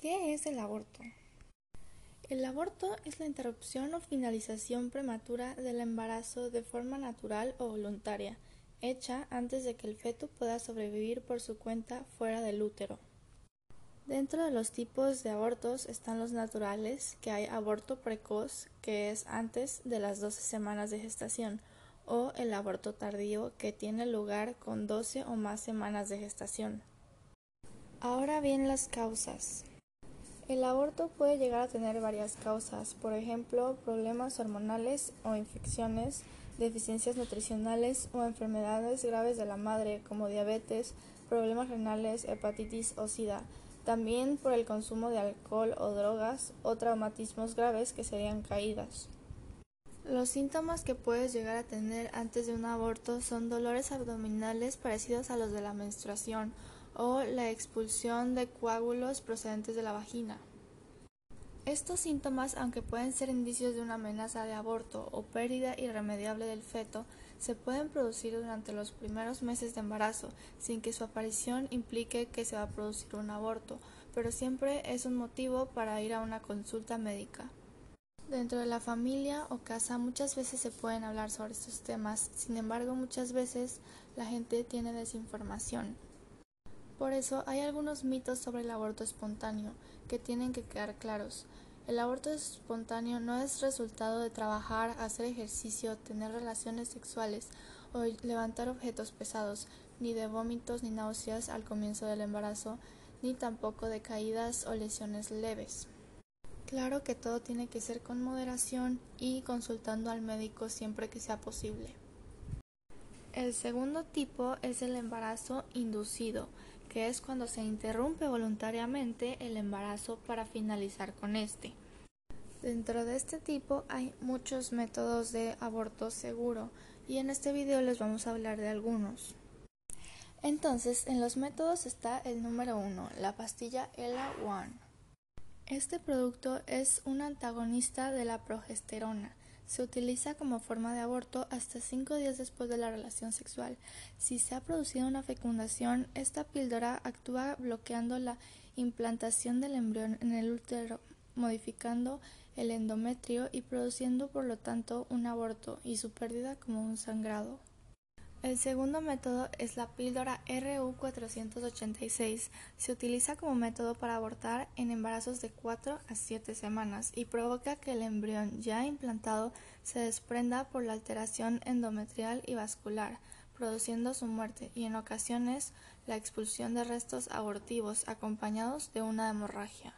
¿Qué es el aborto? El aborto es la interrupción o finalización prematura del embarazo de forma natural o voluntaria, hecha antes de que el feto pueda sobrevivir por su cuenta fuera del útero. Dentro de los tipos de abortos están los naturales, que hay aborto precoz, que es antes de las 12 semanas de gestación, o el aborto tardío, que tiene lugar con 12 o más semanas de gestación. Ahora bien las causas. El aborto puede llegar a tener varias causas, por ejemplo, problemas hormonales o infecciones, deficiencias nutricionales o enfermedades graves de la madre como diabetes, problemas renales, hepatitis o sida, también por el consumo de alcohol o drogas o traumatismos graves que serían caídas. Los síntomas que puedes llegar a tener antes de un aborto son dolores abdominales parecidos a los de la menstruación o la expulsión de coágulos procedentes de la vagina. Estos síntomas, aunque pueden ser indicios de una amenaza de aborto o pérdida irremediable del feto, se pueden producir durante los primeros meses de embarazo, sin que su aparición implique que se va a producir un aborto, pero siempre es un motivo para ir a una consulta médica. Dentro de la familia o casa muchas veces se pueden hablar sobre estos temas, sin embargo muchas veces la gente tiene desinformación. Por eso hay algunos mitos sobre el aborto espontáneo que tienen que quedar claros. El aborto espontáneo no es resultado de trabajar, hacer ejercicio, tener relaciones sexuales o levantar objetos pesados, ni de vómitos ni náuseas al comienzo del embarazo, ni tampoco de caídas o lesiones leves. Claro que todo tiene que ser con moderación y consultando al médico siempre que sea posible. El segundo tipo es el embarazo inducido que es cuando se interrumpe voluntariamente el embarazo para finalizar con este. Dentro de este tipo hay muchos métodos de aborto seguro y en este video les vamos a hablar de algunos. Entonces, en los métodos está el número uno, la pastilla ELA-1. Este producto es un antagonista de la progesterona se utiliza como forma de aborto hasta cinco días después de la relación sexual. Si se ha producido una fecundación, esta píldora actúa bloqueando la implantación del embrión en el útero, modificando el endometrio y produciendo por lo tanto un aborto y su pérdida como un sangrado. El segundo método es la píldora RU486. Se utiliza como método para abortar en embarazos de 4 a 7 semanas y provoca que el embrión ya implantado se desprenda por la alteración endometrial y vascular, produciendo su muerte y en ocasiones la expulsión de restos abortivos acompañados de una hemorragia.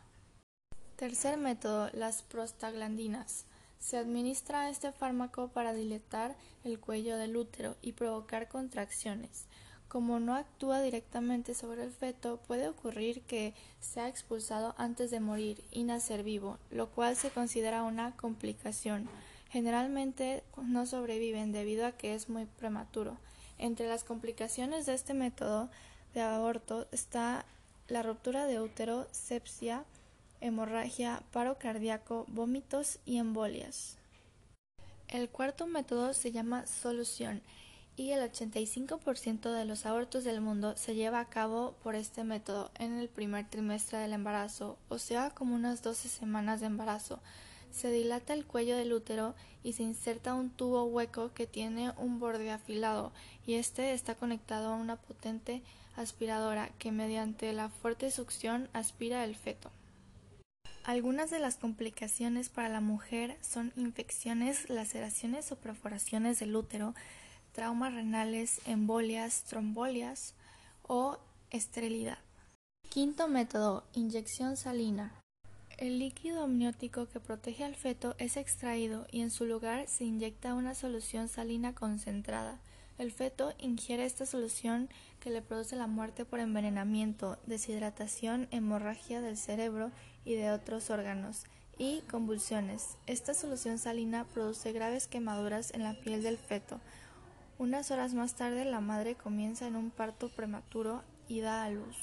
Tercer método, las prostaglandinas. Se administra este fármaco para dilatar el cuello del útero y provocar contracciones. Como no actúa directamente sobre el feto, puede ocurrir que sea expulsado antes de morir y nacer vivo, lo cual se considera una complicación. Generalmente no sobreviven debido a que es muy prematuro. Entre las complicaciones de este método de aborto está la ruptura de útero, sepsia, hemorragia, paro cardíaco, vómitos y embolias. El cuarto método se llama solución y el 85% de los abortos del mundo se lleva a cabo por este método en el primer trimestre del embarazo, o sea, como unas 12 semanas de embarazo. Se dilata el cuello del útero y se inserta un tubo hueco que tiene un borde afilado y este está conectado a una potente aspiradora que mediante la fuerte succión aspira el feto. Algunas de las complicaciones para la mujer son infecciones, laceraciones o perforaciones del útero, traumas renales, embolias, trombolias o esterilidad. Quinto método, inyección salina. El líquido amniótico que protege al feto es extraído y en su lugar se inyecta una solución salina concentrada. El feto ingiere esta solución que le produce la muerte por envenenamiento, deshidratación, hemorragia del cerebro y de otros órganos y convulsiones. Esta solución salina produce graves quemaduras en la piel del feto. Unas horas más tarde la madre comienza en un parto prematuro y da a luz.